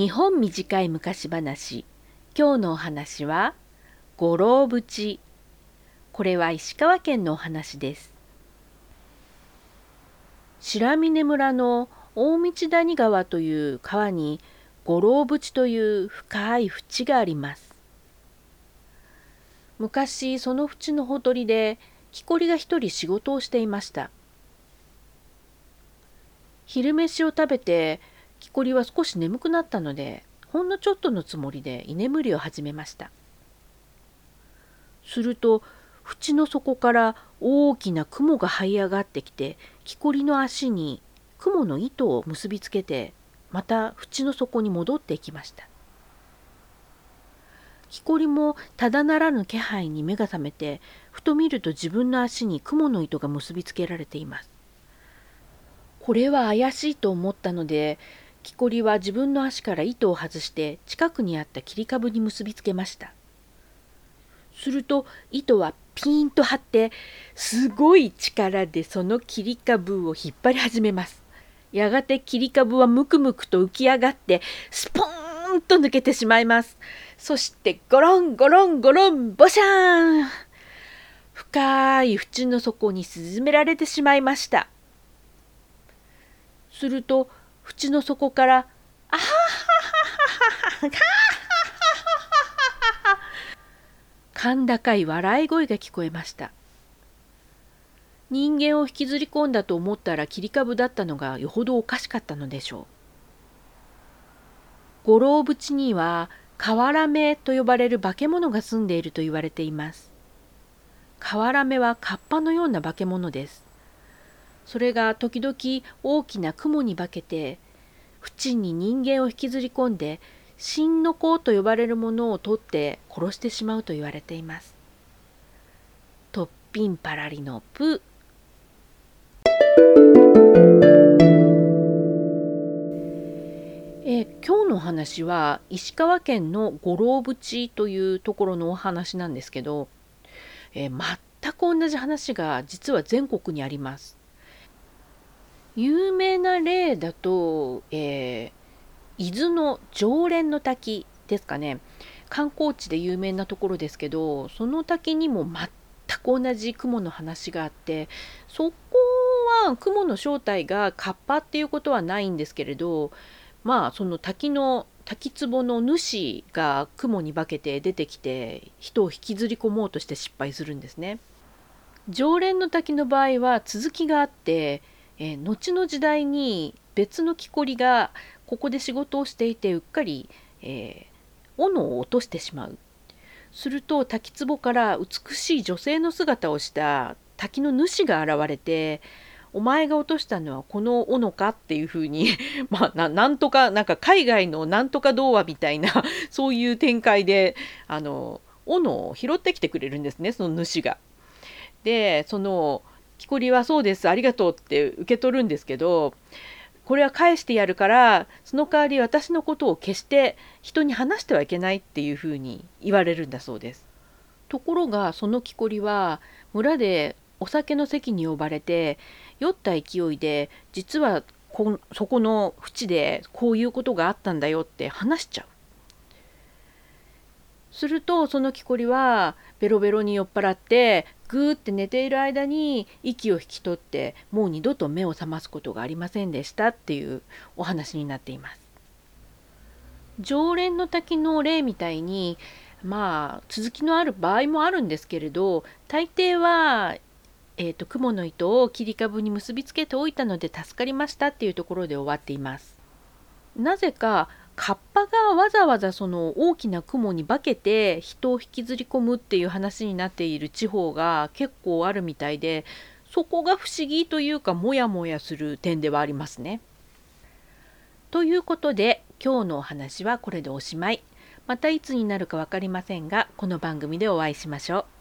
日本短い昔話。今日のお話は五郎淵。これは石川県のお話です。白峰村の大道谷川という川に五郎淵という深い淵があります。昔その淵のほとりで木こりが一人仕事をしていました。昼飯を食べて木こりは少し眠くなったのでほんのちょっとのつもりで居眠りを始めました。すると縁の底から大きな雲が這い上がってきて木こりの足に雲の糸を結びつけてまた縁の底に戻っていきました。木こりもただならぬ気配に目が覚めてふと見ると自分の足に雲の糸が結びつけられています。これは怪しいと思ったので木こりは自分の足から糸を外して近くにあった切り株に結びつけました。すると糸はピーンと張ってすごい力でその切り株を引っ張り始めます。やがて切り株はムクムクと浮き上がってスポーンと抜けてしまいます。そしてゴロンゴロンゴロンボシャーン。深い縁の底に沈められてしまいました。すると縁の底から「あはははははは甲高い笑い声が聞こえました人間を引きずり込んだと思ったら切り株だったのがよほどおかしかったのでしょう五郎淵には瓦目と呼ばれる化け物が住んでいると言われています瓦目はカッパのような化け物ですそれが時々大きな雲に化けて淵に人間を引きずり込んで神の子と呼ばれるものを取って殺してしまうと言われています。トッピンパラリのプえ今日のお話は石川県の五郎淵というところのお話なんですけど、え全く同じ話が実は全国にあります。有名な例だと、えー、伊豆の常連の滝ですかね観光地で有名なところですけどその滝にも全く同じ雲の話があってそこは雲の正体がカッパっていうことはないんですけれどまあその滝の滝壺の主が雲に化けて出てきて人を引きずり込もうとして失敗するんですね。常連の滝の場合は続きがあってえー、後の時代に別の木こりがここで仕事をしていてうっかり、えー、斧を落としてしまう。すると滝壺から美しい女性の姿をした滝の主が現れて「お前が落としたのはこの斧か?」っていうふうに まあなんとかなんか海外のなんとか童話みたいな そういう展開であの斧を拾ってきてくれるんですねその主が。でその木こりはそうですありがとうって受け取るんですけどこれは返してやるからその代わり私のことを決して人に話してはいけないっていうふうに言われるんだそうです。ところがその木こりは村でお酒の席に呼ばれて酔った勢いで実はこそこの淵でこういうことがあったんだよって話しちゃう。するとその木こりはベロベロに酔っ払ってぐーって寝ている間に息を引き取ってもう二度と目を覚ますことがありませんでしたっていうお話になっています。常連の滝の例みたいにまあ続きのある場合もあるんですけれど大抵は、えーと、雲の糸を切り株に結びつけておいたので助かりましたっていうところで終わっています。なぜかカッパがわざわざその大きな雲に化けて人を引きずり込むっていう話になっている地方が結構あるみたいでそこが不思議というかモヤモヤする点ではありますね。ということで今日のお話はこれでおしまい。またいつになるか分かりませんがこの番組でお会いしましょう。